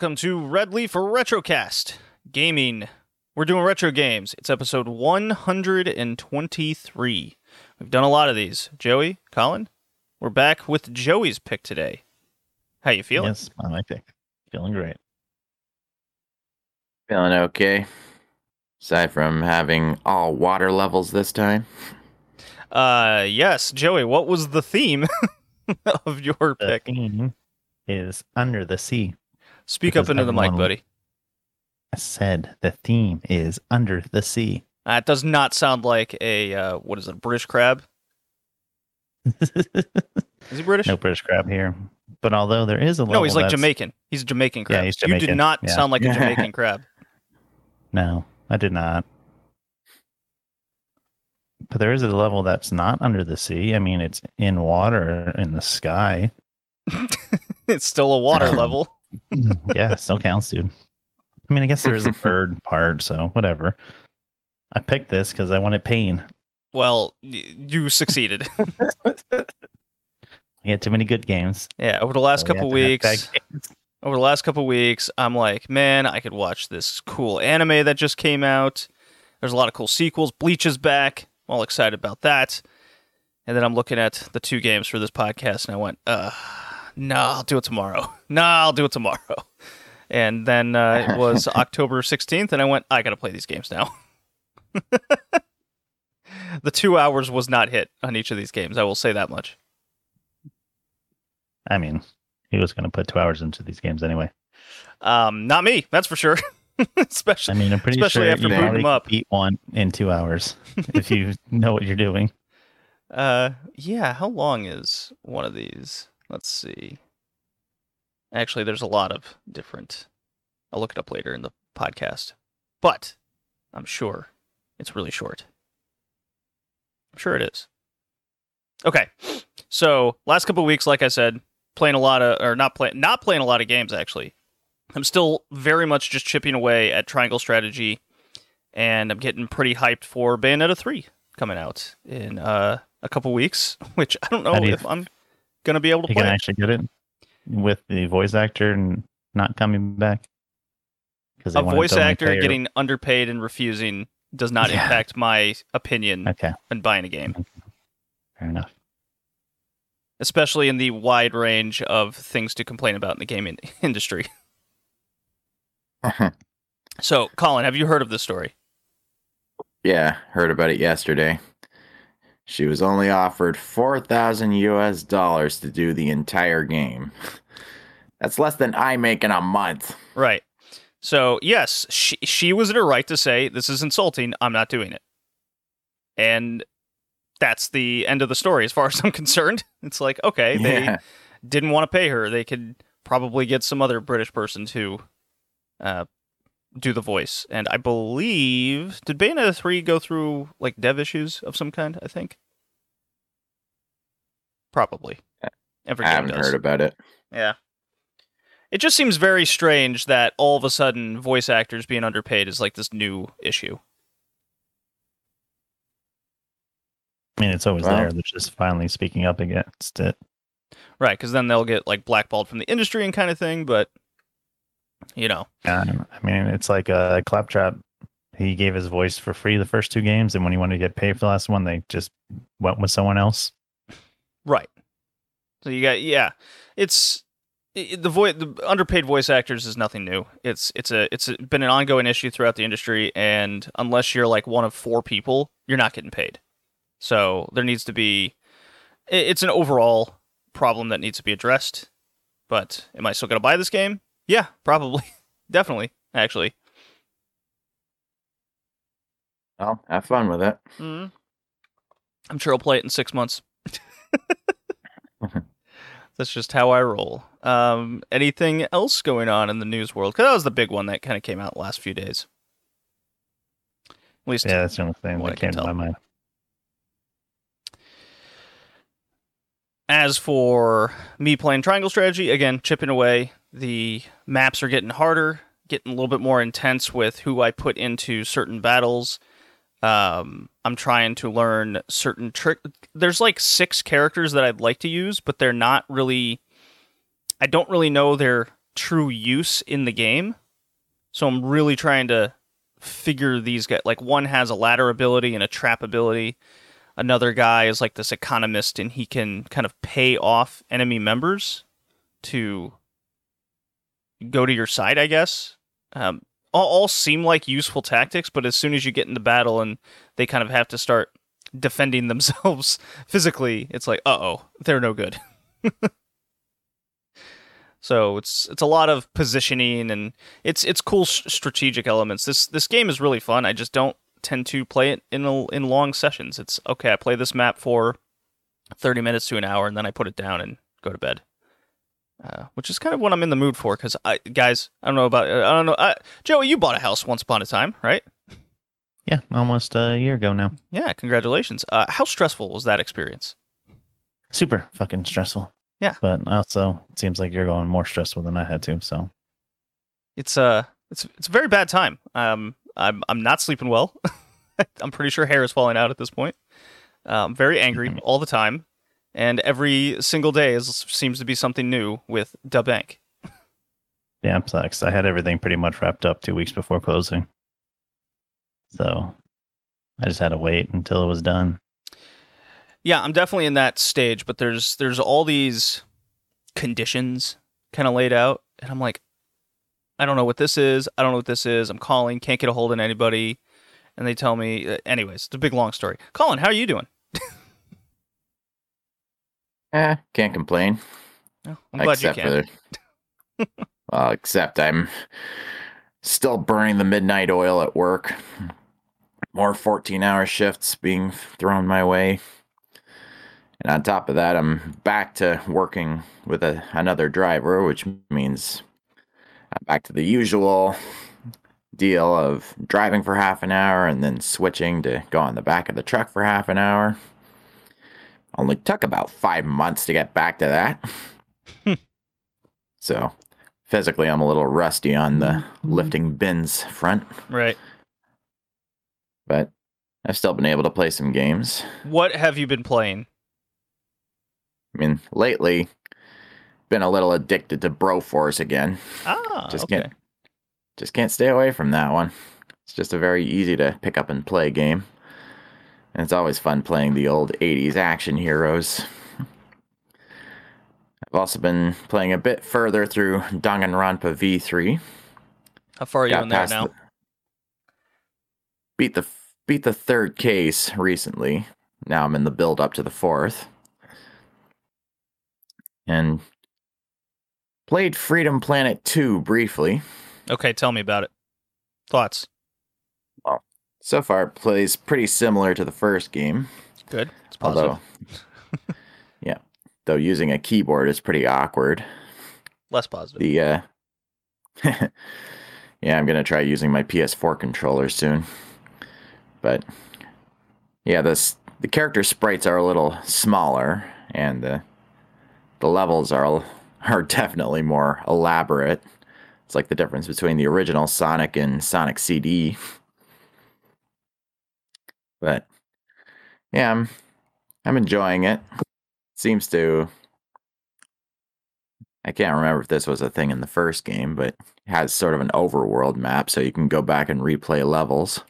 Welcome to Red Leaf Retrocast Gaming. We're doing retro games. It's episode 123. We've done a lot of these. Joey, Colin, we're back with Joey's pick today. How you feeling? Yes, I like it. Feeling great. Feeling okay. Aside from having all water levels this time. Uh, yes, Joey. What was the theme of your The pick? theme is under the sea. Speak up into the mic, buddy. I said the theme is under the sea. That does not sound like a uh, what is it? A British crab? Is he British? no British crab here. But although there is a level no, he's like that's- Jamaican. He's a Jamaican crab. Yeah, he's Jamaican. You did not yeah. sound like a Jamaican crab. No, I did not. But there is a level that's not under the sea. I mean, it's in water in the sky. it's still a water level. yeah, still counts, dude. I mean, I guess there is a bird part, so whatever. I picked this because I wanted pain. Well, y- you succeeded. We had too many good games. yeah, over the last so couple have weeks, over the last couple weeks, I'm like, man, I could watch this cool anime that just came out. There's a lot of cool sequels. Bleach is back. I'm all excited about that. And then I'm looking at the two games for this podcast, and I went, uh, no, I'll do it tomorrow. No, I'll do it tomorrow. And then uh, it was October 16th, and I went, I got to play these games now. the two hours was not hit on each of these games. I will say that much. I mean, he was going to put two hours into these games anyway. Um, not me, that's for sure. Especially I mean, I'm pretty Especially sure after you booting them up. beat one in two hours if you know what you're doing. Uh, yeah. How long is one of these? Let's see. Actually, there's a lot of different. I'll look it up later in the podcast, but I'm sure it's really short. I'm sure it is. Okay, so last couple weeks, like I said, playing a lot of, or not playing, not playing a lot of games. Actually, I'm still very much just chipping away at Triangle Strategy, and I'm getting pretty hyped for Bayonetta three coming out in uh, a couple weeks, which I don't know do if I'm gonna be able to You play. can actually get it with the voice actor and not coming back. Because A voice actor getting underpaid and refusing does not Yeah. impact my opinion Okay, in buying a game, fair enough. especially in the wide range of things to complain about in the gaming industry. So, Colin, have you heard of this story? yeah, heard about it yesterday. She was only offered 4,000 US dollars to do the entire game. That's less than I make in a month. Right. So, yes, she she was in her right to say this is insulting. I'm not doing it. And that's the end of the story as far as I'm concerned. It's like, okay, they Yeah. didn't want to pay her. They could probably get some other British person to uh, do the voice. And I believe did Bayonetta three go through like dev issues of some kind? I think probably. Every I game haven't does. heard about it. Yeah. It just seems very strange that all of a sudden voice actors being underpaid is like this new issue. I mean, it's always Well- there. They're just finally speaking up against it. Right, because then they'll get like blackballed from the industry and kind of thing, but you know. Um, I mean, it's like a claptrap. He gave his voice for free the first two games, and when he wanted to get paid for the last one, they just went with someone else. Right. So you got yeah, it's i the voice the underpaid voice actors is nothing new. It's it's a it's a, been an ongoing issue throughout the industry, and unless you're like one of four people, you're not getting paid. So there needs to be i- it's an overall problem that needs to be addressed. But am I still gonna buy this game? Yeah, probably, definitely, actually. Well, have fun with it. mm I'm sure I'll play it in six months. That's just how I roll. Um, anything else going on in the news world? Because that was the big one that kind of came out the last few days. At least, Yeah, that's the only thing What I that came to my mind. as for me playing Triangle Strategy, again, chipping away. The maps are getting harder, getting a little bit more intense with who I put into certain battles. Um, I'm trying to learn certain trick. There's like six characters that I'd like to use, but they're not really. I don't really know their true use in the game. So I'm really trying to figure these guys. Like one has a ladder ability and a trap ability. Another guy is like this economist, and he can kind of pay off enemy members to go to your side. I guess. Um, all, all seem like useful tactics, but as soon as you get into battle and they kind of have to start defending themselves physically, it's like, uh oh, they're no good. so it's it's a lot of positioning and it's it's cool s- strategic elements. This this game is really fun. I just don't tend to play it in a, in long sessions. It's okay. I play this map for thirty minutes to an hour, and then I put it down and go to bed. Uh, which is kind of what I'm in the mood for, because I guys, I don't know about I don't know. I, Joey, you bought a house once upon a time, right? Yeah, almost a year ago now. Yeah, congratulations. Uh, how stressful was that experience? Super fucking stressful. Yeah. But also, it seems like you're going more stressful than I had to. So, It's uh, it's it's a very bad time. Um, I'm I'm not sleeping well. I'm pretty sure hair is falling out at this point. Uh, I'm very angry all the time, and every single day is seems to be something new with Da Bank. yeah, it sucks. I had everything pretty much wrapped up two weeks before closing. So, I just had to wait until it was done. Yeah, I'm definitely in that stage, but there's there's all these conditions kind of laid out, and I'm like, I don't know what this is. I don't know what this is. I'm calling, can't get a hold of anybody, and they tell me. Uh, anyways, it's a big long story. Colin, how are you doing? Eh, can't complain. Oh, I'm glad you except can. for well, except I'm still burning the midnight oil at work. More 14 hour shifts being thrown my way. And on top of that, I'm back to working with a, another driver, which means I'm back to the usual deal of driving for half an hour and then switching to go on the back of the truck for half an hour. Only took about five months to get back to that. so physically, I'm a little rusty on the lifting bins front, Right. but I've still been able to play some games. What have you been playing? I mean, lately, been a little addicted to Broforce again. Ah, Just okay. can't, just can't stay away from that one. It's just a very easy to pick up and play game, and it's always fun playing the old '80s action heroes. I've also been playing a bit further through Danganronpa V3. How far are you Got in there now? the- beat the beat the third case recently. Now I'm in the build up to the fourth. And played Freedom Planet 2 briefly. Okay, tell me about it. Thoughts? So far it plays pretty similar to the first game, Good. It's positive. although Yeah. Though using a keyboard is pretty awkward. Less positive. The uh Yeah, I'm gonna try using my PS4 controller soon. But yeah, this the character sprites are a little smaller and the the levels are are definitely more elaborate. It's like the difference between the original Sonic and Sonic CD. But yeah, I'm I'm enjoying it. Seems to I can't remember if this was a thing in the first game, but it has sort of an overworld map so you can go back and replay levels.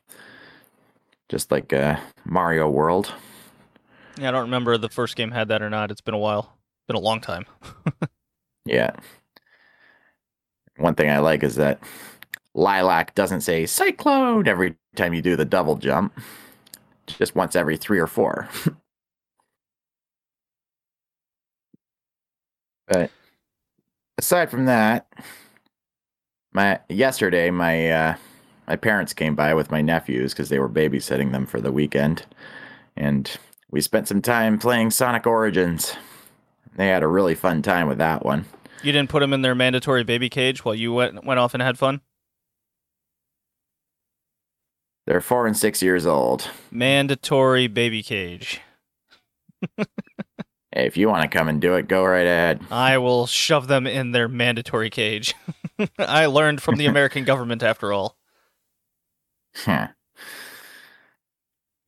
Just like uh, Mario World. Yeah, I don't remember the first game had that or not. It's been a while. Been a long time. Yeah. One thing I like is that Lilac doesn't say Cyclone every time you do the double jump. Just once every three or four. but aside from that, my yesterday my uh, my parents came by with my nephews because they were babysitting them for the weekend, and we spent some time playing Sonic Origins. They had a really fun time with that one. You didn't put them in their mandatory baby cage while you went went off and had fun. They're four and six years old. Mandatory baby cage. Hey, if you want to come and do it, go right ahead. I will shove them in their mandatory cage. I learned from the American government after all. Huh.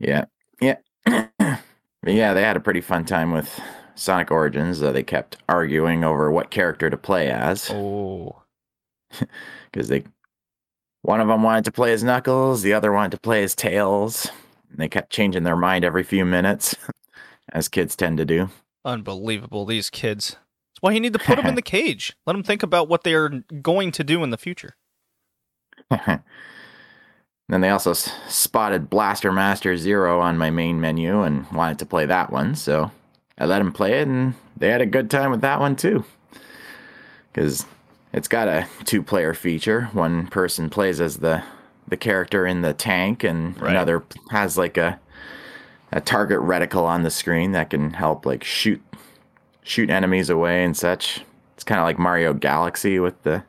Yeah, yeah, yeah. They had a pretty fun time with Sonic Origins. though they kept arguing over what character to play as. Oh. because they one of them wanted to play as Knuckles, the other wanted to play as Tails. And they kept changing their mind every few minutes, as kids tend to do. Unbelievable, these kids. That's why you need to put them in the cage. Let them think about what they are going to do in the future. then they also s- spotted Blaster Master Zero on my main menu and wanted to play that one, so I let them play it, and they had a good time with that one too. Because it's got a two-player feature. One person plays as the the character in the tank, and Right. another has like a a target reticle on the screen that can help like shoot shoot enemies away and such. It's kind of like Mario Galaxy with the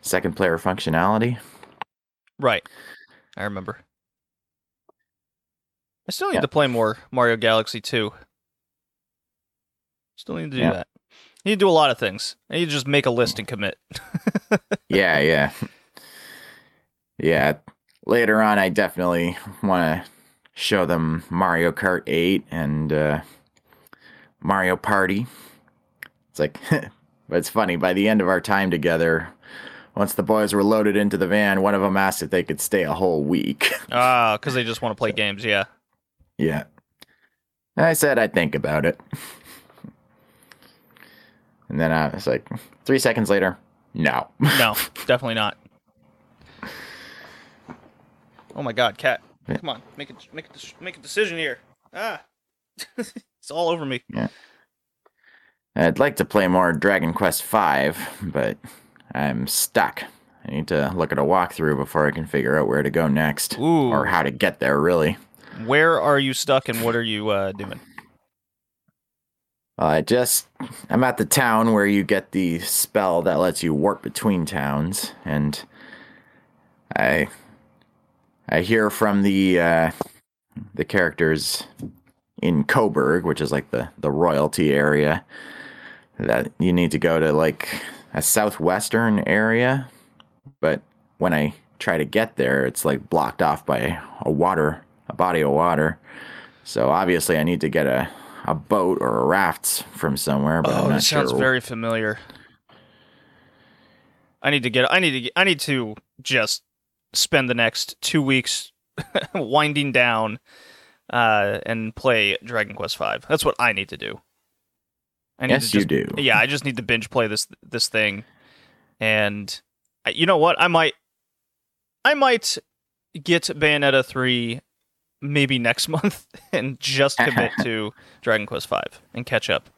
second player functionality. Right. I remember. I still need Yeah. to play more Mario Galaxy 2. Still need to do Yeah. that. You do a lot of things. And you just make a list and commit. yeah, yeah. Yeah. Later on, I definitely want to show them Mario Kart 8 and uh, Mario Party. It's like, but it's funny. By the end of our time together, once the boys were loaded into the van, one of them asked if they could stay a whole week. Ah, because they just want to play games. Yeah. yeah. I said I'd think about it. And then I was like, three seconds later, no. No, definitely not. Oh my God, cat! Yeah. Come on, make it, make it, make a decision here. Ah, it's all over me. Yeah. I'd like to play more Dragon Quest V, but I'm stuck. I need to look at a walkthrough before I can figure out where to go next. Ooh, Or how to get there, really. where are you stuck and what are you uh, doing? I just. I'm at the town where you get the spell that lets you warp between towns, and I. I hear from the uh, the characters in Coburg, which is like the the royalty area, that you need to go to like a southwestern area, but when I try to get there, it's like blocked off by a water, a body of water. So obviously, I need to get a a boat or a raft from somewhere. But Oh, this sounds sure. very familiar. I need to get. I need to. Get, I need to just spend the next two weeks winding down uh, and play Dragon Quest V. That's what I need to do. I need yes, to you just, do. Yeah, I just need to binge play this this thing, and I- you know what? I might, I might get Bayonetta three maybe next month and just commit to Dragon Quest V and catch up.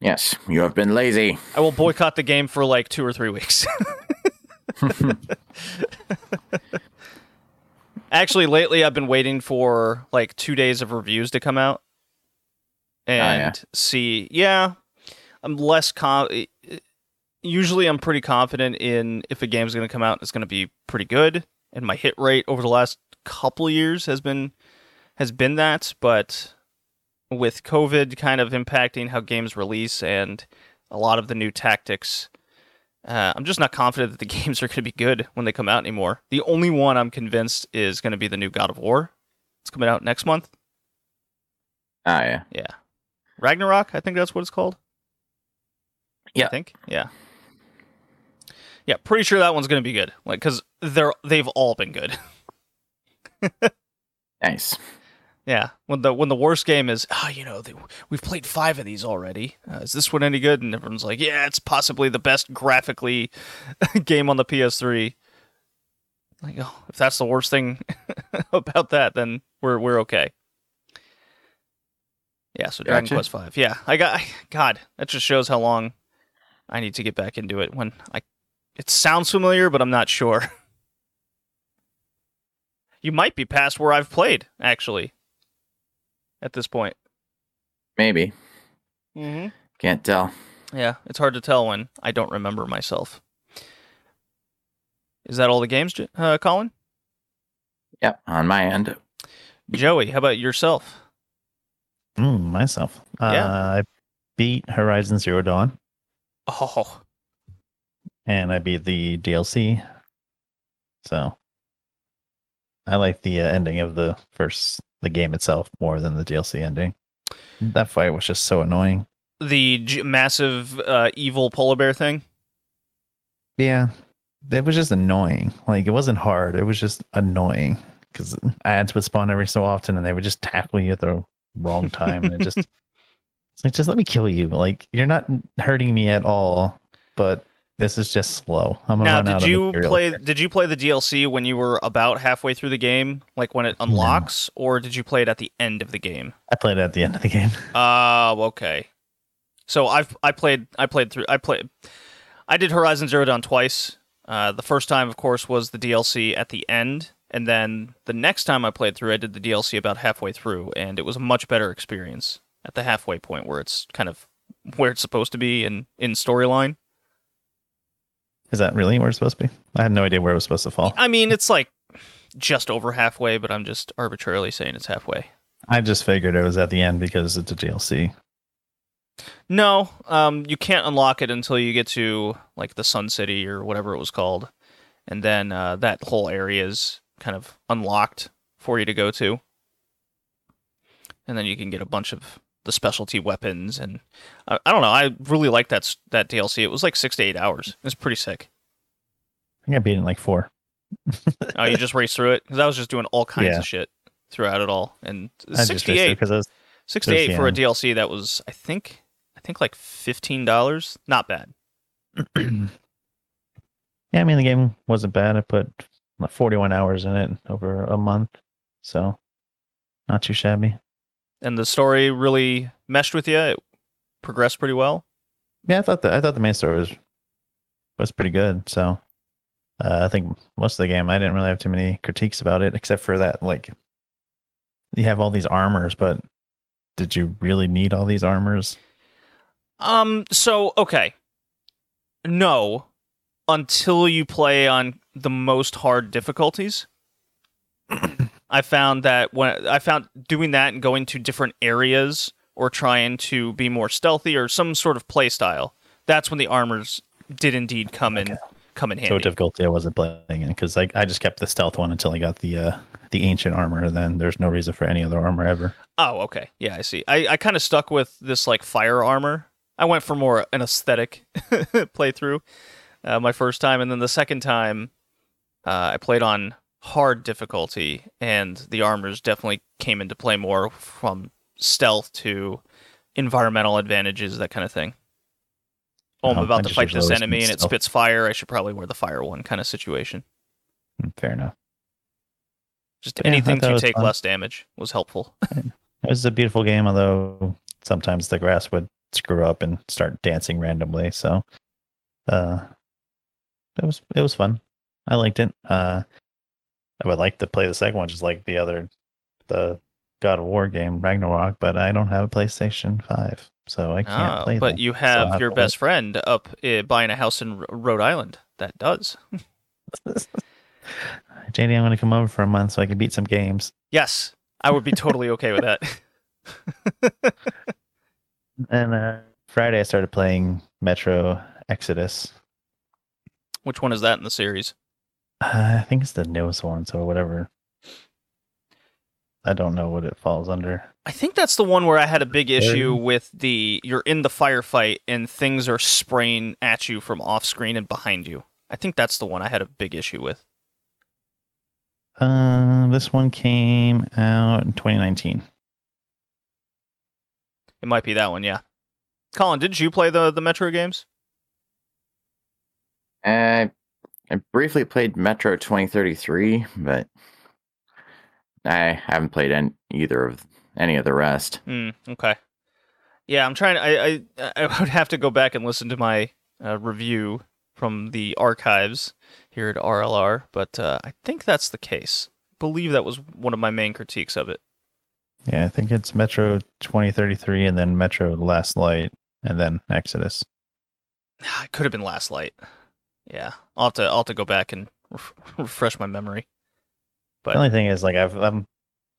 Yes, you have been lazy. I will boycott the game for like two or three weeks. Actually, lately I've been waiting for like two days of reviews to come out ah, and yeah. see. Yeah, I'm less com. Usually, I'm pretty confident in if a game's going to come out, it's going to be pretty good. And my hit rate over the last couple years has been has been that, but with COVID kind of impacting how games release and a lot of the new tactics. Uh, I'm just not confident that the games are going to be good when they come out anymore. The only one I'm convinced is going to be the new God of War. It's coming out next month. Ah, yeah. Yeah, Ragnarok. I think that's what it's called. Yeah. I think. Yeah. Yeah, pretty sure that one's going to be good. Like, because they're they've all been good. Nice. Yeah, when the when the worst game is, oh, you know, they, we've played five of these already. Uh, is this one any good? And everyone's like, yeah, it's possibly the best graphically game on the PS3. Like, oh, if that's the worst thing about that, then we're we're okay. Yeah, so Dragon Gotcha. Quest Five. Yeah, I got. God, that just shows how long I need to get back into it. When I, it sounds familiar, but I'm not sure. You might be past where I've played, actually at this point. Maybe. Mm-hmm. Can't tell. Yeah, it's hard to tell when I don't remember myself. Is that all the games, uh, Colin? Yep, on my end. Joey, how about yourself? Mm, myself. Yeah. Uh, I beat Horizon Zero Dawn Oh, and I beat the DLC. So I like the uh, ending of the first the game itself more than the DLC ending. That fight was just so annoying. the g- massive uh, evil polar bear thing. Yeah, it was just annoying. Like it wasn't hard. It was just annoying because ads would spawn every so often, and they would just tackle you at the wrong time, and it just it's like just let me kill you. Like you're not hurting me at all, but this is just slow. I'm gonna Now, run did of you play? here. Did you play the DLC when you were about halfway through the game, like when it unlocks, or did you play it at the end of the game? I played it at the end of the game. Oh, okay. So I've I played I played through I played I did Horizon Zero Dawn twice. Uh, the first time, of course, was the DLC at the end, and then the next time I played through, I did the DLC about halfway through, and it was a much better experience at the halfway point where it's kind of where it's supposed to be in in storyline. Is that really where it's supposed to be? I had no idea where it was supposed to fall. I mean, it's like just over halfway, but I'm just arbitrarily saying it's halfway. I just figured it was at the end because it's a DLC. No, um, you can't unlock it until you get to like the Sun City or whatever it was called, and then uh, that whole area is kind of unlocked for you to go to, and then you can get a bunch of the specialty weapons. And I, I don't know, I really like that that DLC. It was like six to eight hours. It was pretty sick. I think I beat it in like four. Oh, you just raced through it because I was just doing all kinds Yeah. of shit throughout it all, and sixty eight because I was 68 for a. DLC that was I think I think like $15. Not bad. yeah, I mean the game wasn't bad. I put like 41 hours in it over a month, so not too shabby. And the story really meshed with you. It progressed pretty well. Yeah, I thought the I thought the main story was was pretty good. So uh, I think most of the game I didn't really have too many critiques about it, except for that like you have all these armors, but did you really need all these armors? Um so okay. No until you play on the most hard difficulties. I found that when I found doing that and going to different areas or trying to be more stealthy or some sort of play style, that's when the armors did indeed come in Okay. come in handy. So difficulty I wasn't playing in because like I just kept the stealth one until I got the uh the ancient armor, and then there's no reason for any other armor ever. Oh, okay. Yeah, I see. I, I kind of stuck with this like fire armor. I went for more an aesthetic playthrough uh, my first time, and then the second time uh, I played on hard difficulty, and the armors definitely came into play more from stealth to environmental advantages, that kind of thing. Oh, I'm Oh, about to fight this enemy and it spits fire. I should probably wear the fire one kind of situation. Hmm, Fair enough. Just Yeah, anything to take fun. less damage was helpful. It was a beautiful game, although sometimes the grass would screw up and start dancing randomly. So, uh, it was it was fun. I liked it. Uh, I would like to play the second one, just like the other, the God of War game Ragnarok, but I don't have a PlayStation Five, so I can't Ah, play. but that. you So have I'll your best friend up uh, buying a house in R- Rhode Island. That does. JD, I'm going to come over for a month so I can beat some games. Yes, I would be totally okay with that. And uh, Friday, I started playing Metro Exodus. Which one is that in the series? Uh, I think it's the newest one, so whatever. I don't know what it falls under. I think that's the one where I had a big issue Third. with the you're in the firefight and things are spraying at you from off screen and behind you. I think that's the one I had a big issue with. Uh, this one came out in 2019. It might be that one, yeah. Colin, did you play the the Metro games? I I briefly played Metro 2033, but I haven't played any, either of any of the rest. Hmm. Okay. Yeah, I'm trying. I I I would have to go back and listen to my uh, review from the archives here at RLR, but uh, I think that's the case. I believe that was one of my main critiques of it. Yeah, I think it's Metro 2033 and then Metro Last Light and then Exodus. It could have been Last Light. Yeah, I'll have to I'll have to go back and ref- refresh my memory. But the only thing is, like, I've, I'm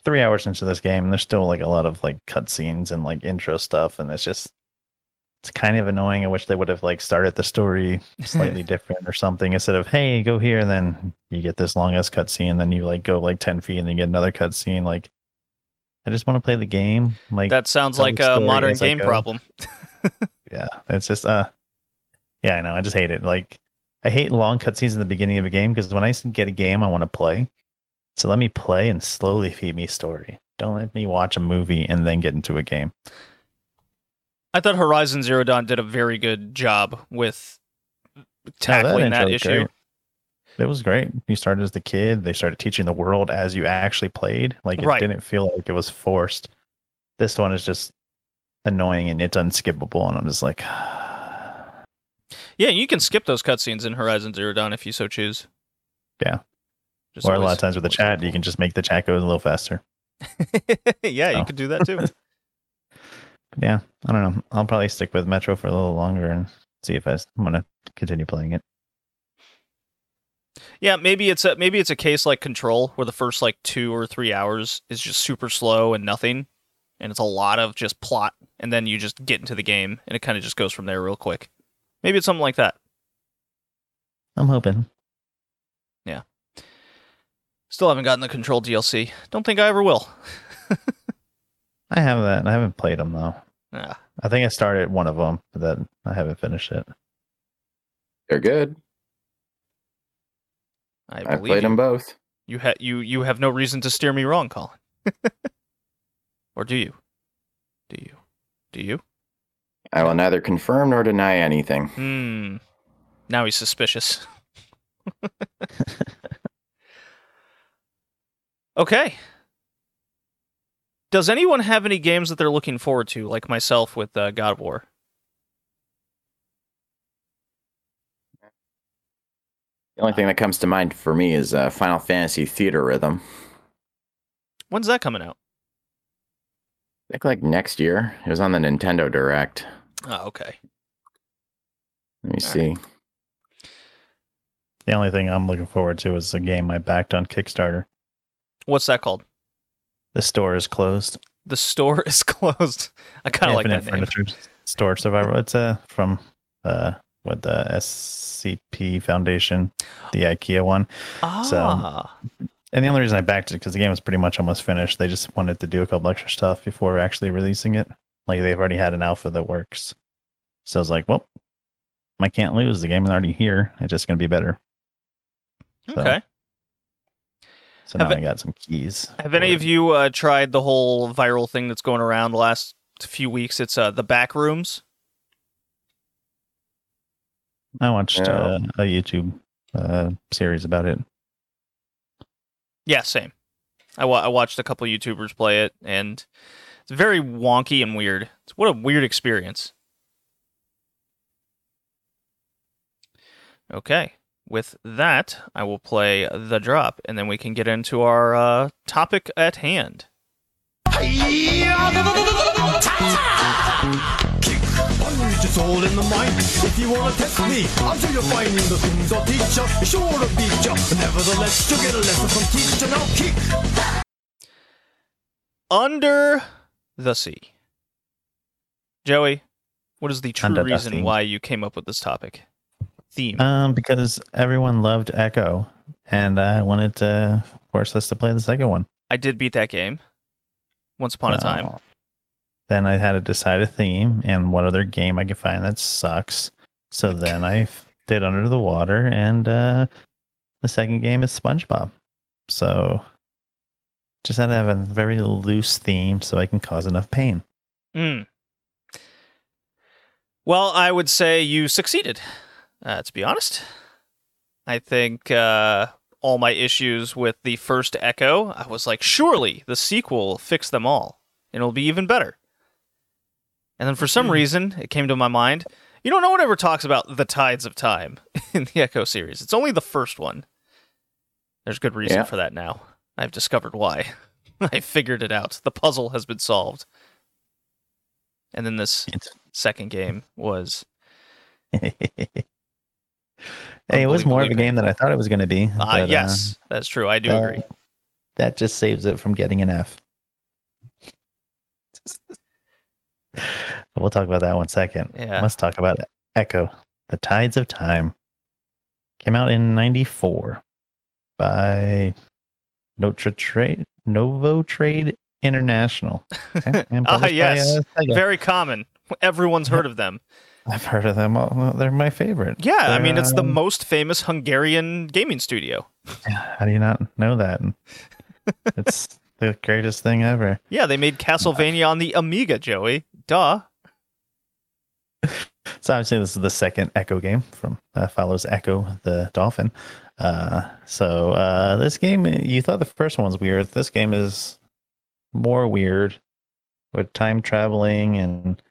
three hours into this game and there's still like a lot of like cutscenes and like intro stuff, and it's just it's kind of annoying. I wish they would have like started the story slightly different or something instead of hey, go here, and then you get this long ass cutscene, then you like go like ten feet and then you get another cutscene. Like, I just want to play the game. Like, that sounds like a modern game go. problem. yeah, it's just uh, yeah, I know. I just hate it. Like, I hate long cutscenes in the beginning of a game because when I get a game I want to play, so let me play and slowly feed me story. Don't let me watch a movie and then get into a game. I thought Horizon Zero Dawn did a very good job with tackling that, was issue. great. It was great. You started as the kid. They started teaching the world as you actually played. Like it Right. didn't feel like it was forced. This one is just annoying and it's unskippable. And I'm just like, Yeah, you can skip those cutscenes in Horizon Zero Dawn if you so choose. Yeah. Just or a lot of times with the chat, you can just make the chat go a little faster. yeah, you Oh. could do that too. Yeah, I don't know. I'll probably stick with Metro for a little longer and see if I want to continue playing it. yeah, maybe it's a maybe it's a case like Control, where the first like two or three hours is just super slow and nothing, and it's a lot of just plot, and then you just get into the game, and it kind of just goes from there real quick. Maybe it's something like that. I'm hoping. Yeah. Still haven't gotten the Control DLC. Don't think I ever will. I have that. I haven't played them though. Yeah. I think I started one of them, but then I haven't finished it. They're good. I I believe played you. them both. You ha- you you have no reason to steer me wrong, Colin. or do you? Do you? Do you? I will neither confirm nor deny anything. Hmm. Now he's suspicious. okay. Does anyone have any games that they're looking forward to, like myself with uh, God of War? The only thing that comes to mind for me is uh, Final Fantasy Theatrhythm. When's that coming out? I think like next year. It was on the Nintendo Direct. Oh, okay. Let me All see. The only thing I'm looking forward to is a game I backed on Kickstarter. What's that called? The store is closed. The store is closed. I kind of like Infinite that name. Store Survival. It's uh, from uh, what the SCP Foundation, the IKEA one. Ah, And the only reason I backed it because the game was pretty much almost finished. They just wanted to do a couple extra stuff before actually releasing it. Like they've already had an alpha that works. So I was like, well, I can't lose. The game is already here. It's just going to be better. So, okay. So Have now it- I got some keys. Have any of you uh, tried the whole viral thing that's going around the last few weeks? It's uh, the back rooms. I watched No. uh, a YouTube uh, series about it. Yeah, same. I, wa- I watched a couple YouTubers play it, and it's very wonky and weird. It's, what a weird experience. Okay, with that, I will play the drop, and then we can get into our uh, topic at hand. It's all in the mind. If you wanna test me, finding the things I'll teach ya. Sure to ya. Nevertheless, you'll get a lesson from teacher. Now kick. Under the Sea. Joey, what is the true Under reason why you came up with this topic? Theme. Um, because everyone loved Ecco, and I wanted to force us to play the second one. I did beat that game once upon a time. Then I had to decide a theme and what other game I could find that sucks. So then I did Under the Water, and uh, the second game is SpongeBob. So just had to have a very loose theme so I can cause enough pain. Mm. Well, I would say you succeeded. Uh, to be honest, I think uh, all my issues with the first Ecco, I was like, surely the sequel will fix them all, and it'll be even better. And then for some reason, it came to my mind. You don't know, no one ever talks about the tides of time in the Ecco series. It's only the first one. There's good reason Yeah. for that now. I've discovered why. I figured it out. The puzzle has been solved. And then this It's- second game was hey, it was more of a game than I thought it was going to be. uh, but, yes, that's true. I do uh, agree. That just saves it from getting an F. we'll talk about that one second. Yeah. Let's talk about Ecco, The Tides of Time. Came out in 94 by Notre Trade, Novo Trade International. Ah, yes. uh, Very common Everyone's heard of them. I've heard of them. Well, they're my favorite. Yeah, I mean They're, it's the um, most famous Hungarian gaming studio. How do you not know that? it's the greatest thing ever. Yeah, they made Castlevania on the Amiga, Joey. Duh. So obviously, this is the second Ecco game from uh, follows Ecco the Dolphin. Uh, so uh, this game, you thought the first one was weird. This game is more weird with time traveling and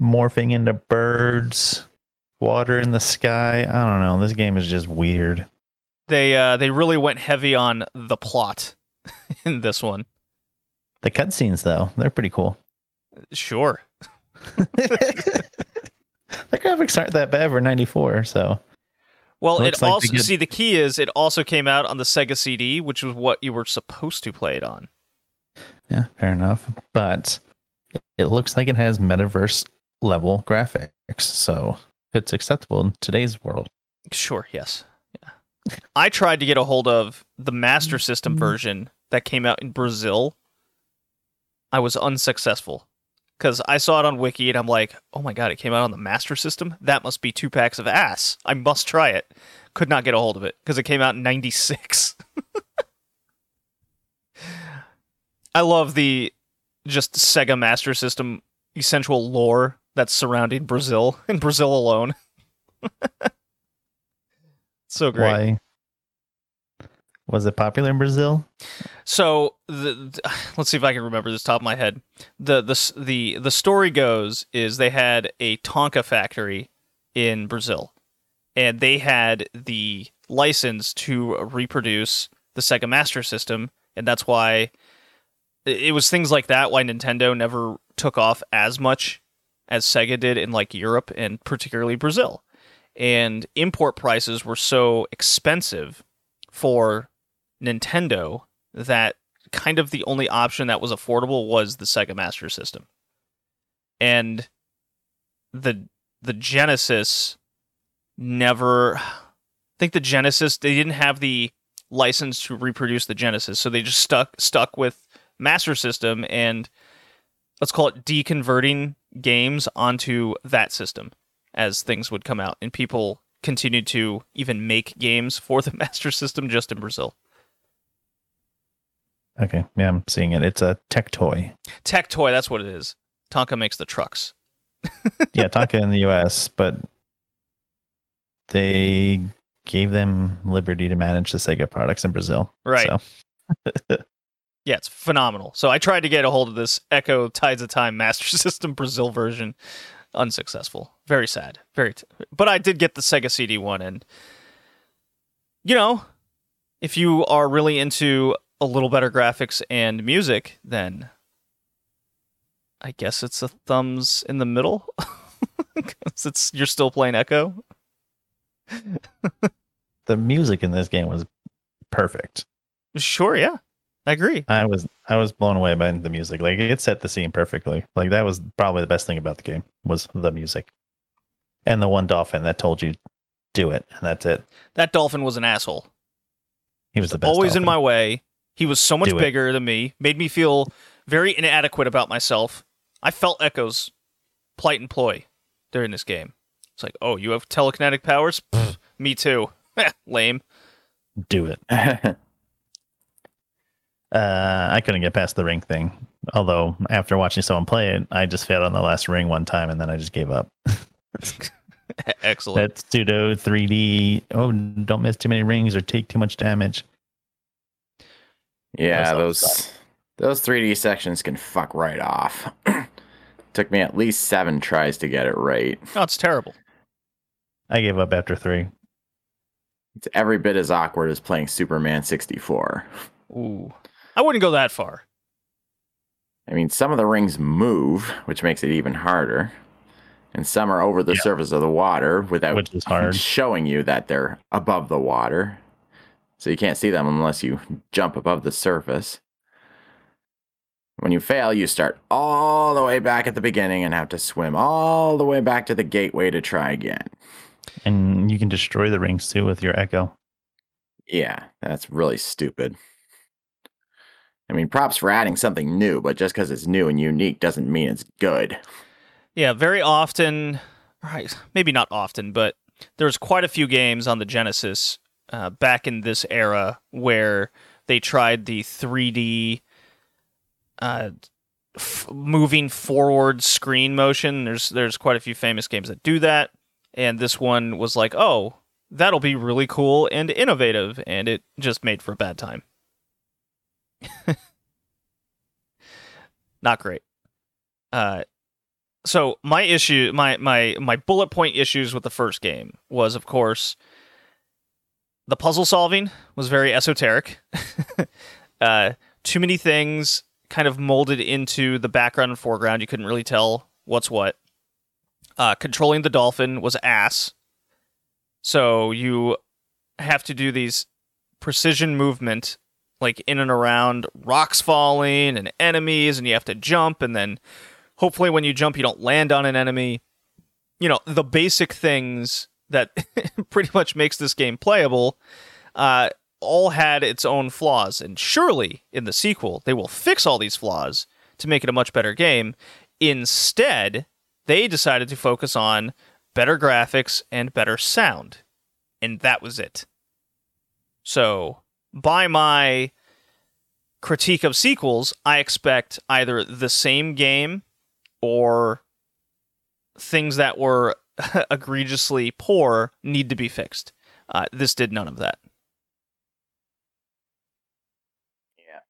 morphing into birds, water in the sky. I don't know. This game is just weird. They uh they really went heavy on the plot in this one. The cutscenes, though, they're pretty cool. Sure. the graphics aren't that bad for 94, so Well, Looks it like also get- see the key is it also came out on the Sega CD, which was what you were supposed to play it on. yeah, fair enough. But it looks like it has metaverse level graphics, so it's acceptable in today's world. Sure, yes. Yeah. I tried to get a hold of the Master System Mm-hmm. version that came out in Brazil. I was unsuccessful because I saw it on Wiki and I'm like, oh my god, it came out on the Master System? That must be two packs of ass. I must try it. Could not get a hold of it because it came out in 96. I love the just Sega Master System essential lore that's surrounding Brazil and Brazil alone. so great. Why was it popular in Brazil? So the, let's see if I can remember this top of my head. The the the the story goes is they had a Tonka factory in Brazil, and they had the license to reproduce the Sega Master System, and that's why it was things like that why Nintendo never took off as much as Sega did in like Europe and particularly Brazil. And import prices were so expensive for Nintendo that kind of the only option that was affordable was the Sega Master System. And the the Genesis never I think the Genesis they didn't have the license to reproduce the Genesis, so they just stuck stuck with Master System and let's call it deconverting games onto that system as things would come out and people continued to even make games for the Master System just in Brazil. Okay, yeah, I'm seeing it. It's a tech toy. Tectoy, that's what it is. Tonka makes the trucks. Yeah, Tonka in the US, but they gave them liberty to manage the Sega products in Brazil. Right. So Yeah, it's phenomenal. So I tried to get a hold of this Ecco Tides of Time Master System Brazil version. Unsuccessful. Very sad. Very t- but I did get the Sega CD one and you know, if you are really into a little better graphics and music, then I guess it's a thumbs in the middle. 'Cause it's you're still playing Ecco. the music in this game was perfect. Sure, yeah. I agree. I was I was blown away by the music. Like it set the scene perfectly. Like that was probably the best thing about the game was the music. And the one dolphin that told you do it, and that's it. That dolphin was an asshole. He was the best. always in my way. He was so much Do it. bigger than me, made me feel very inadequate about myself. I felt Ecco's plight and ploy during this game. It's like, oh, you have telekinetic powers? Pfft, me too. Lame. do it. Uh, I couldn't get past the ring thing. Although after watching someone play it, I just failed on the last ring one time, and then I just gave up. Excellent. That pseudo 3D. Oh, don't miss too many rings or take too much damage. Yeah, Those those those 3D sections can fuck right off. Took me at least seven tries to get it right. No, it's terrible. I gave up after three. It's every bit as awkward as playing Superman 64. Ooh. I wouldn't go that far. I mean, some of the rings move, which makes it even harder. And some are over the Yeah. surface of the water without Which is hard. showing you that they're above the water. So you can't see them unless you jump above the surface. When you fail, you start all the way back at the beginning and have to swim all the way back to the gateway to try again. And you can destroy the rings too with your echo. Yeah, that's really stupid. I mean, props for adding something new, but just because it's new and unique doesn't mean it's good. Yeah, very often, right? Maybe not often, but there's quite a few games on the Genesis uh, back in this era where they tried the 3D uh, f- moving forward screen motion. There's there's quite a few famous games that do that, and this one was like, oh, that'll be really cool and innovative, and it just made for a bad time. Not great. Uh, so my issue, my my my bullet point issues with the first game was, of course, the puzzle solving was very esoteric. uh, too many things kind of molded into the background and foreground. You couldn't really tell what's what. Uh, controlling the dolphin was ass. So you have to do these precision movement, like in and around rocks falling and enemies, and you have to jump, and then hopefully when you jump, you don't land on an enemy. You know the basic things that pretty much makes this game playable. Uh, all had its own flaws, and surely in the sequel they will fix all these flaws to make it a much better game. Instead, they decided to focus on better graphics and better sound, and that was it. So, by my critique of sequels, I expect either the same game or things that were egregiously poor need to be fixed. Uh, this did none of that. Yeah.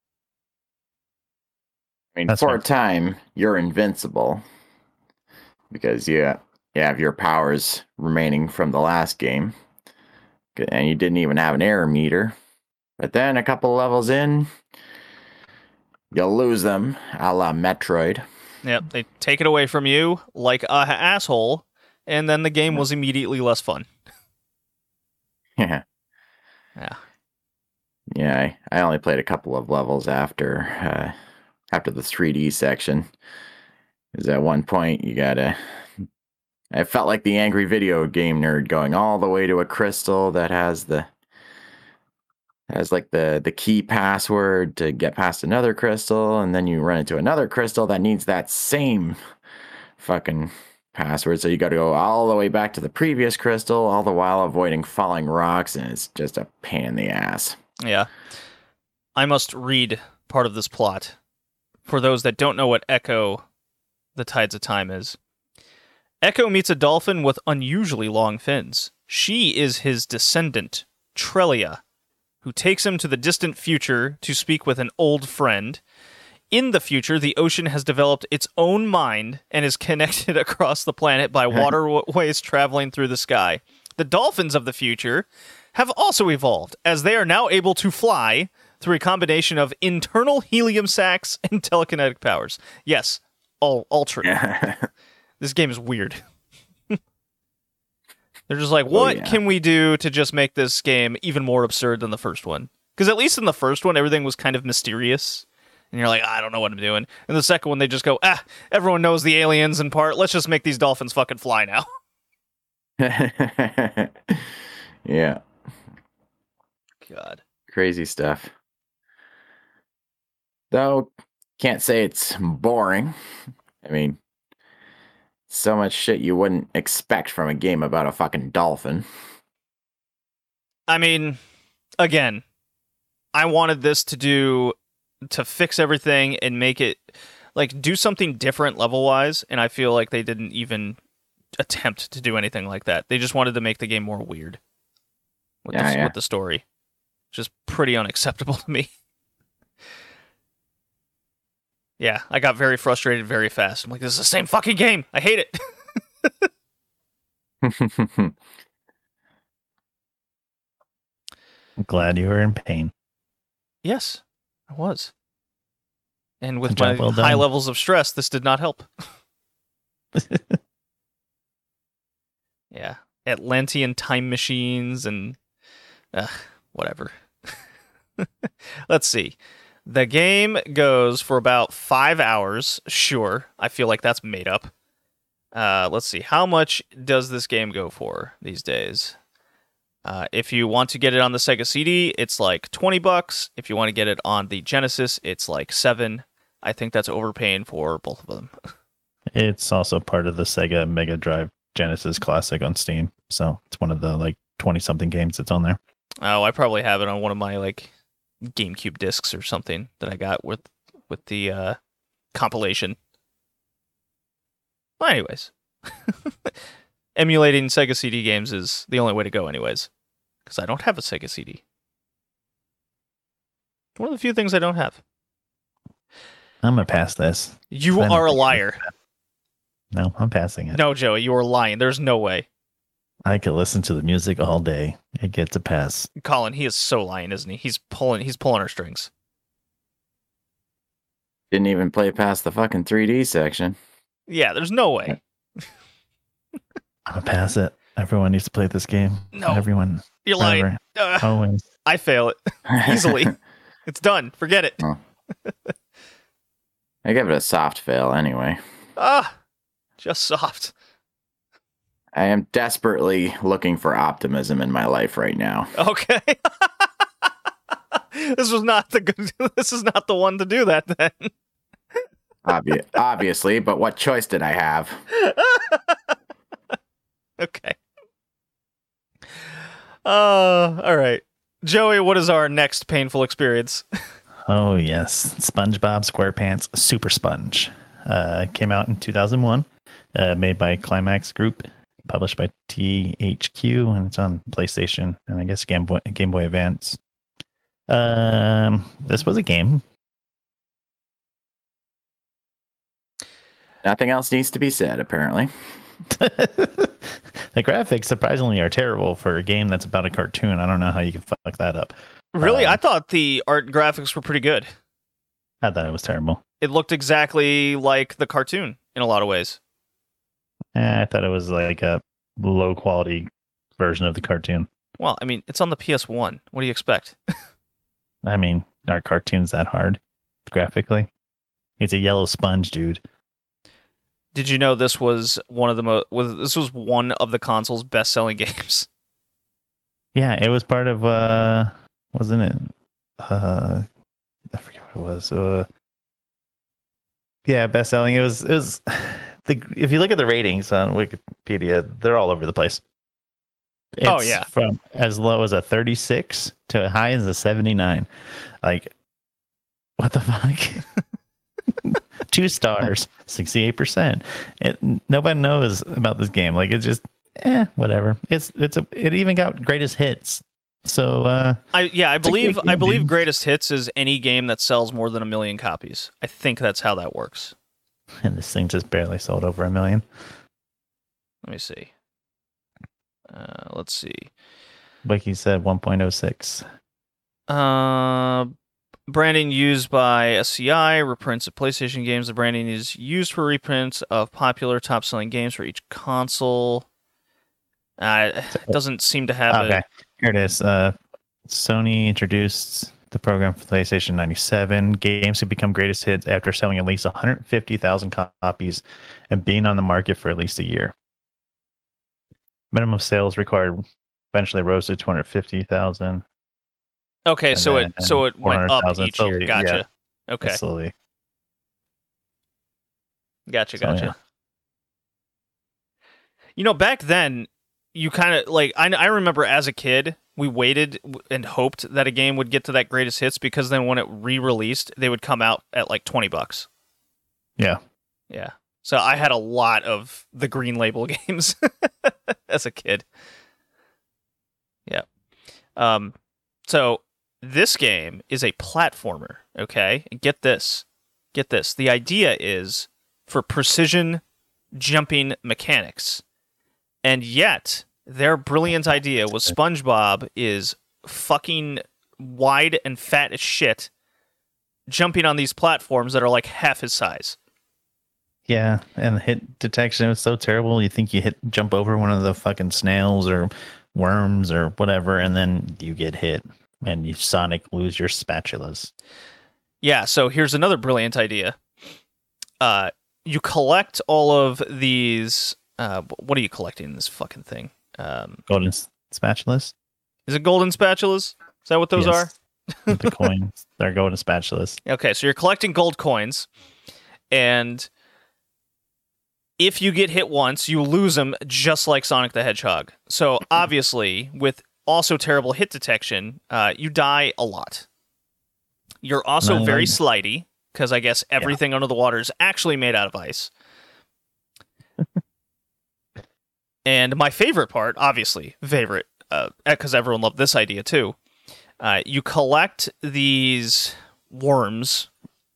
I mean, That's for fair. a time, you're invincible because you, you have your powers remaining from the last game. And you didn't even have an error meter. But then a couple levels in, you'll lose them, a la Metroid. Yep, they take it away from you like a asshole, and then the game was immediately less fun. Yeah. Yeah. Yeah, I, I only played a couple of levels after uh, after the 3D section. Is at one point you gotta. I felt like the angry video game nerd going all the way to a crystal that has the has like the the key password to get past another crystal, and then you run into another crystal that needs that same fucking password. So you got to go all the way back to the previous crystal, all the while avoiding falling rocks, and it's just a pain in the ass. Yeah. I must read part of this plot for those that don't know what Ecco the Tides of Time is. Ecco meets a dolphin with unusually long fins. She is his descendant, Trellia, who takes him to the distant future to speak with an old friend. In the future, the ocean has developed its own mind and is connected across the planet by waterways traveling through the sky. The dolphins of the future have also evolved, as they are now able to fly through a combination of internal helium sacs and telekinetic powers. Yes, all all true. This game is weird. They're just like, oh, what yeah. can we do to just make this game even more absurd than the first one? Because at least in the first one, everything was kind of mysterious. And you're like, I don't know what I'm doing. And the second one, they just go, ah, everyone knows the aliens in part. Let's just make these dolphins fucking fly now. yeah, God. crazy stuff. Though, can't say it's boring. I mean, so much shit you wouldn't expect from a game about a fucking dolphin. I mean, again, I wanted this to do to fix everything and make it like do something different level wise, and I feel like they didn't even attempt to do anything like that. They just wanted to make the game more weird with, Yeah, the, yeah. with the story, which is pretty unacceptable to me. yeah, I got very frustrated very fast. I'm like, this is the same fucking game. I hate it. I'm glad you were in pain. yes, I was. And with my well high levels of stress, this did not help. Yeah, Atlantean time machines and uh, whatever. Let's see. The game goes for about five hours. Sure, I feel like that's made up. Uh, let's see. How much does this game go for these days? Uh, if you want to get it on the Sega CD, it's like 20 bucks. If you want to get it on the Genesis, it's like 7. I think that's overpaying for both of them. It's also part of the Sega Mega Drive Genesis Classic on Steam. So it's one of the like 20 something games that's on there. Oh, I probably have it on one of my like GameCube discs or something that I got with with the uh, compilation. Well, anyways, emulating Sega CD games is the only way to go, anyways, because I don't have a Sega CD. One of the few things I don't have. I'm going to pass this. You I don't are a liar. No, I'm passing it. No, Joey, you are lying. There's no way. I could listen to the music all day. It gets a pass. Colin, he is so lying, isn't he? He's pulling. He's pulling our strings. Didn't even play past the fucking 3D section. Yeah, there's no way. I'm going to pass it. Everyone needs to play this game. No. Everyone. You're lying. Forever. Ugh, Always. I fail it easily. it's done. Forget it. I give it a soft fail anyway. Ah, just soft. I am desperately looking for optimism in my life right now. Okay. this was not the good. This is not the one to do that. Then. Obvi- obviously, but what choice did I have? okay. Uh, all right, Joey. What is our next painful experience? Oh, yes. SpongeBob SquarePants Super Sponge. Uh, came out in 2001, uh, made by Climax Group, published by THQ, and it's on PlayStation and I guess Game Boy, Game Boy Advance. Um, this was a game. Nothing else needs to be said, apparently. the graphics surprisingly are terrible for a game that's about a cartoon. I don't know how you can fuck that up. Really, Uh, I thought the art graphics were pretty good. I thought it was terrible. It looked exactly like the cartoon in a lot of ways. Eh, I thought it was like a low quality version of the cartoon. Well, I mean, it's on the PS1. What do you expect? I mean, are cartoons that hard graphically? It's a yellow sponge, dude. Did you know this was one of the most? Was this was one of the console's best-selling games? Yeah, it was part of uh wasn't it? Uh I forget what it was. Uh Yeah, best selling. It was it was the if you look at the ratings on Wikipedia, they're all over the place. Oh, yeah. From as low as a 36 to as high as a 79. Like what the fuck? Two stars, 68%. It, nobody knows about this game. Like it's just eh, whatever. It's it's a it even got greatest hits. So uh I yeah, I believe I believe dude. greatest hits is any game that sells more than a million copies. I think that's how that works. and this thing just barely sold over a million. Let me see. Uh, let's see. Like Wiki said 1.06. Uh, branding used by SCI reprints of PlayStation games. The branding is used for reprints of popular top-selling games for each console. Uh, it doesn't seem to have Okay, a here it is. Uh, Sony introduced the program for PlayStation 97. Games have become greatest hits after selling at least 150,000 copies and being on the market for at least a year. Minimum sales required eventually rose to 250,000. Okay, and so it so it went up 400,000 each year. slowly, yeah. Gotcha. Okay, Slowly. gotcha, So, gotcha. yeah. You know, back then, you kind of like I I remember as a kid, we waited and hoped that a game would get to that greatest hits because then when it re-released, they would come out at like twenty bucks. Yeah. Yeah. So I had a lot of the green label games as a kid. Yeah. Um so this game is a platformer, okay? And get this. Get this. The idea is for precision jumping mechanics. And yet, their brilliant idea was SpongeBob is fucking wide and fat as shit jumping on these platforms that are like half his size. Yeah, and the hit detection was so terrible. You think you hit jump over one of the fucking snails or worms or whatever, and then you get hit and you Sonic lose your spatulas. Yeah, so here's another brilliant idea. Uh, you collect all of these. Uh, what are you collecting in this fucking thing? Um, Golden s- spatulas. Is it golden spatulas? Is that what those Yes. With the coins. They're to spatulas. Okay, so you're collecting gold coins, and if you get hit once, you lose them just like Sonic the Hedgehog. So obviously, with also terrible hit detection, uh, you die a lot. You're also very slidey because I guess everything under the water is actually made out of ice. and my favorite part, obviously, favorite, because everyone loved this idea too. Uh, you collect these worms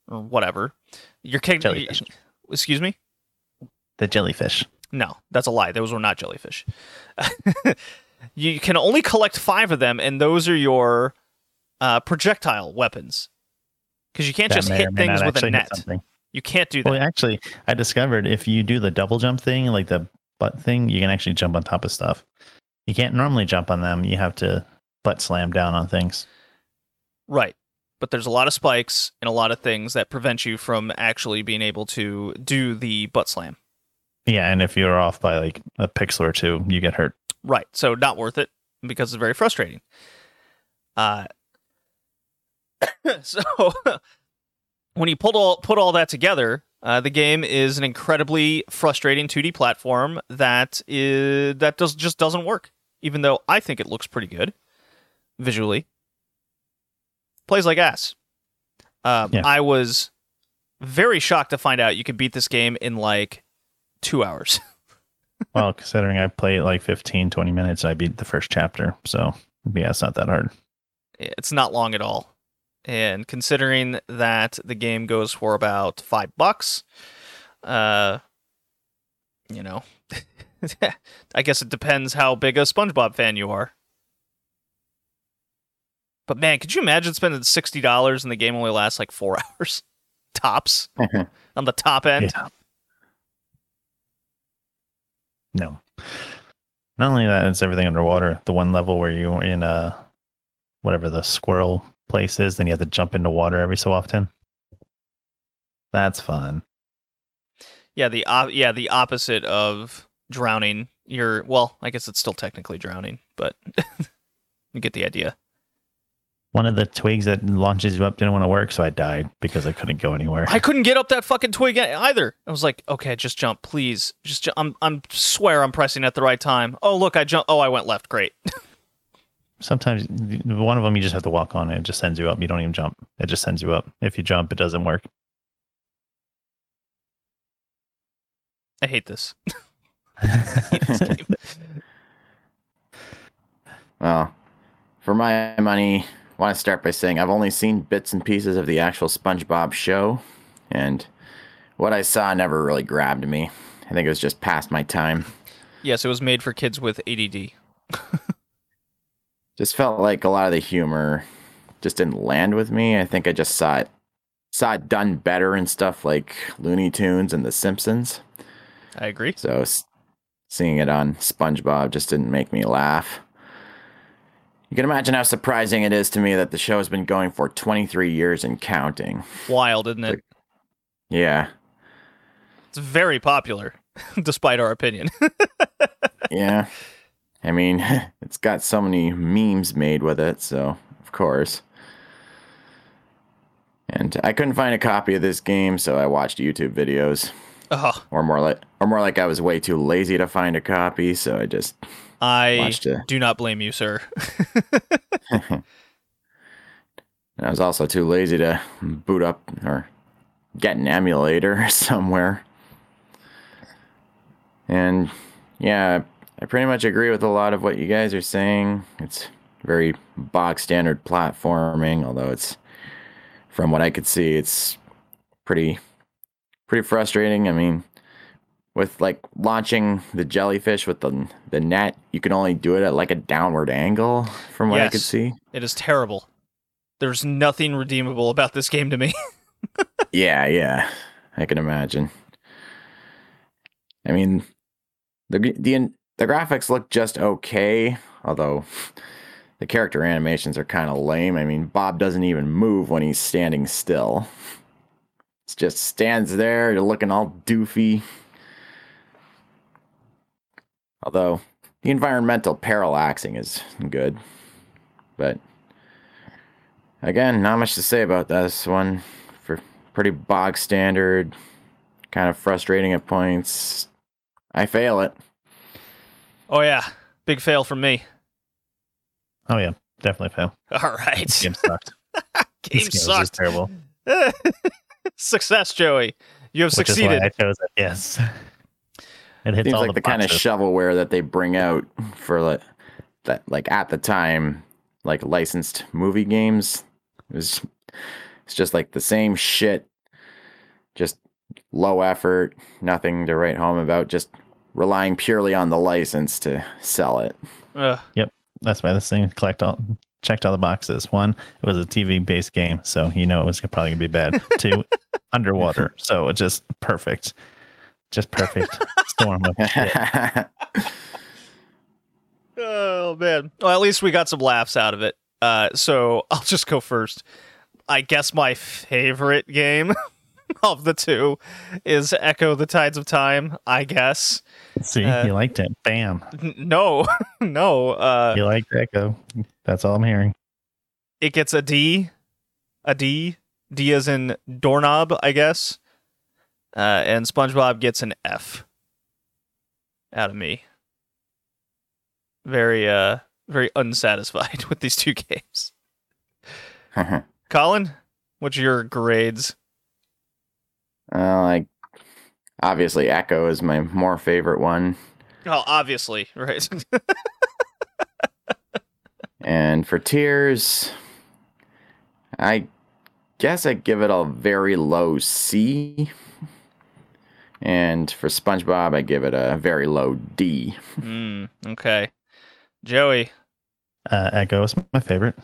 or whatever. You're kick- Jellyfish. Excuse me. The jellyfish. No, that's a lie. Those were not jellyfish. you can only collect five of them, and those are your uh, projectile weapons. Because you can't That just hit things with a net. You can't do that. Well, actually, I discovered if you do the double jump thing, like the butt thing, you can actually jump on top of stuff. You can't normally jump on them. You have to butt slam down on things. Right. But there's a lot of spikes and a lot of things that prevent you from actually being able to do the butt slam. Yeah, and if you're off by like a pixel or two, you get hurt. Right. So not worth it because it's very frustrating. Uh so when you put all put all that together, uh, the game is an incredibly frustrating 2D platform that is that does just doesn't work. Even though I think it looks pretty good visually, plays like ass. Um, Yeah. I was very shocked to find out you could beat this game in like two hours. Well, considering I play it like 15, 20 minutes, I beat the first chapter. So, yeah, it's not that hard. It's not long at all. And considering that the game goes for about five bucks, uh, you know, I guess it depends how big a SpongeBob fan you are. But man, could you imagine spending sixty dollars and the game only lasts like four hours, tops, on the top end? Yeah. No. Not only that, it's everything underwater. The one level where you're in uh whatever the squirrel place is, then you have to jump into water every so often. That's fun. Yeah, the op- yeah the opposite of drowning. You're well, I guess it's still technically drowning, but you get the idea. One of the twigs that launches you up didn't want to work, so I died because I couldn't go anywhere. I couldn't get up that fucking twig either. I was like, okay, just jump, please. Just ju- I'm I'm swear I'm pressing at the right time. Oh look, I jump. Oh, I went left. Great. Sometimes one of them you just have to walk on and it just sends you up. You don't even jump. It just sends you up. If you jump, it doesn't work. I hate this. Well, for my money, I want to start by saying I've only seen bits and pieces of the actual SpongeBob show, and what I saw never really grabbed me. I think it was just past my time. yes, it was made for kids with ADD. Just felt like a lot of the humor just didn't land with me. I think I just saw it saw it done better in stuff like Looney Tunes and The Simpsons. I agree. So seeing it on SpongeBob just didn't make me laugh. You can imagine how surprising it is to me that the show has been going for 23 years and counting. Wild, isn't it? Yeah. It's very popular, despite our opinion. Yeah. I mean, it's got so many memes made with it, so of course. And I couldn't find a copy of this game, so I watched YouTube videos. oh, Or more like or more like I was way too lazy to find a copy, so I just I do not blame you, sir. And I was also too lazy to boot up or get an emulator somewhere. And yeah, I pretty much agree with a lot of what you guys are saying. It's very box standard platforming, although it's from what I could see, it's pretty pretty frustrating. I mean, with like launching the jellyfish with the the net, you can only do it at like a downward angle from what I could see. it is terrible. There's nothing redeemable about this game to me. Yeah, yeah, I can imagine. I mean, the the the graphics look just okay, although the character animations are kind of lame. I mean, Bob doesn't even move when he's standing still. It just stands there, You're looking all doofy. Although the environmental parallaxing is good. But again, not much to say about this one. For pretty bog standard, kind of frustrating at points. I fail it. Oh yeah, big fail from me. Oh yeah, definitely fail. All right, This game sucked. game this game was just sucked. terrible. Success, Joey. You have Which is succeeded. why I chose it. Yes. It hits Seems all like the, the, kind of boxes. shovelware that they bring out for like that, like at the time, like licensed movie games. It was, it's just like the same shit, just low effort, nothing to write home about, just relying purely on the license to sell it. Yep, That's why this thing collect all checked all the boxes. One, it was a TV based game, so you know it was probably gonna be bad. Two, underwater, so it just perfect, just perfect storm. Oh man. Well, at least we got some laughs out of it. Uh, so I'll just go first. I guess my favorite game of the two is Ecco: The Tides of Time. I guess. See, Uh, you liked it. Bam, N- no, no. Uh, you liked Ecco. That's all I'm hearing. it gets a D, a D. D as in doorknob, I guess. Uh, and SpongeBob gets an F out of me. Very, uh, very unsatisfied with these two games. Colin, what's your grades? well, like obviously, Ecco is my more favorite one, Oh, obviously, right? and for Tears, I guess I give it a very low C. And for SpongeBob, I give it a very low D. mm, okay. Joey, Uh, Ecco is my favorite.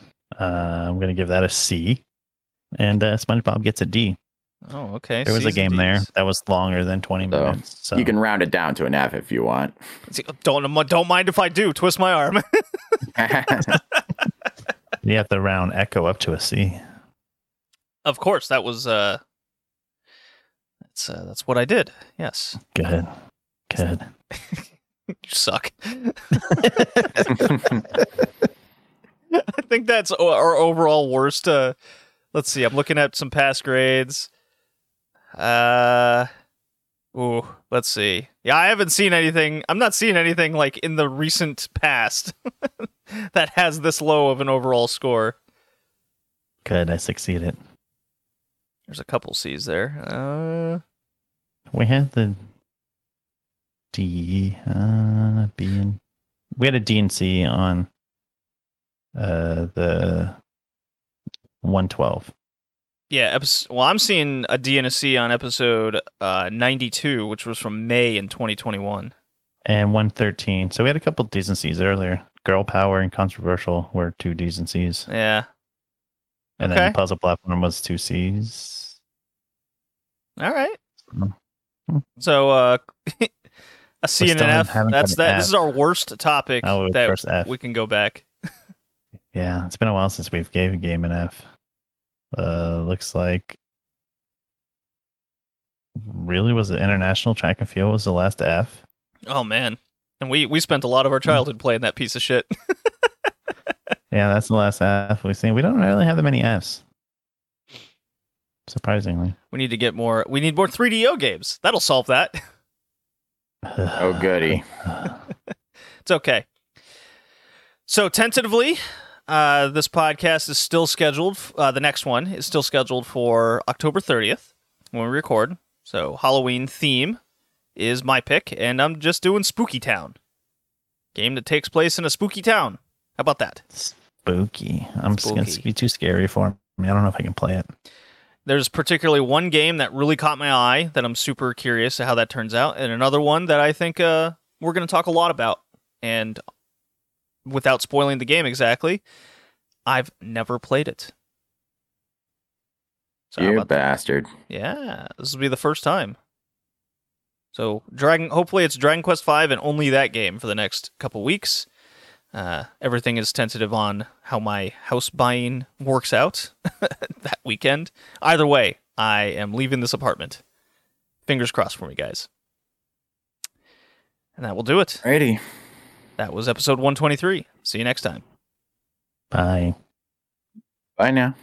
Uh, I'm gonna give that a C, and uh, SpongeBob gets a D. oh, okay. There was a C's and game there that was longer than 20 So, minutes. So You can round it down to an F if you want. Don't don't mind if I do. Twist my arm. you have to round Ecco up to a C. of course, that was uh, that's uh, that's what I did. Yes, Good, good. you suck. I think that's our overall worst. Uh, let's see. I'm looking at some past grades. Uh, ooh, let's see. Yeah, I haven't seen anything. I'm not seeing anything like in the recent past that has this low of an overall score. Good, I succeeded. There's a couple C's there. Uh, We had the D, uh, B, and we had a D and C on uh the 112. yeah. Episode, well, I'm seeing a D and a C on episode uh 92, which was from May in 2021. and 113. So we had a couple D's and C's earlier. Girl Power and Controversial were two D's and C's. Yeah. And Okay. then Puzzle Platform was two C's. All right. Hmm. So uh a C and an F. That's that. F. This is our worst topic Oh, that we can go back. Yeah, it's been a while since we've gave a game an F. Uh, looks like really was it International Track and Field was the last F. Oh man. And we we spent a lot of our childhood playing that piece of shit. Yeah, that's the last F we've seen. We don't really have that many Fs. Surprisingly. we need to get more. We need more 3DO games. That'll solve that. oh, goody. It's okay. So tentatively, uh, this podcast is still scheduled. Uh, the next one is still scheduled for October 30th when we record. So Halloween theme is my pick, and I'm just doing Spooky Town, game that takes place in a spooky town. How about that? Spooky. I'm it's gonna Spooky. be too scary for me. I don't know if I can play it. There's particularly one game that really caught my eye that I'm super curious to how that turns out, and another one that I think uh, we're going to talk a lot about. And without spoiling the game exactly, I've never played it. So you about that? bastard. Yeah, this will be the first time. So Dragon, hopefully it's Dragon Quest V and only that game for the next couple weeks. Uh, everything is tentative on how my house buying works out that weekend. Either way, I am leaving this apartment. Fingers crossed for me, guys. And that will do it. Righty. That was episode 123. See you next time. Bye. Bye now.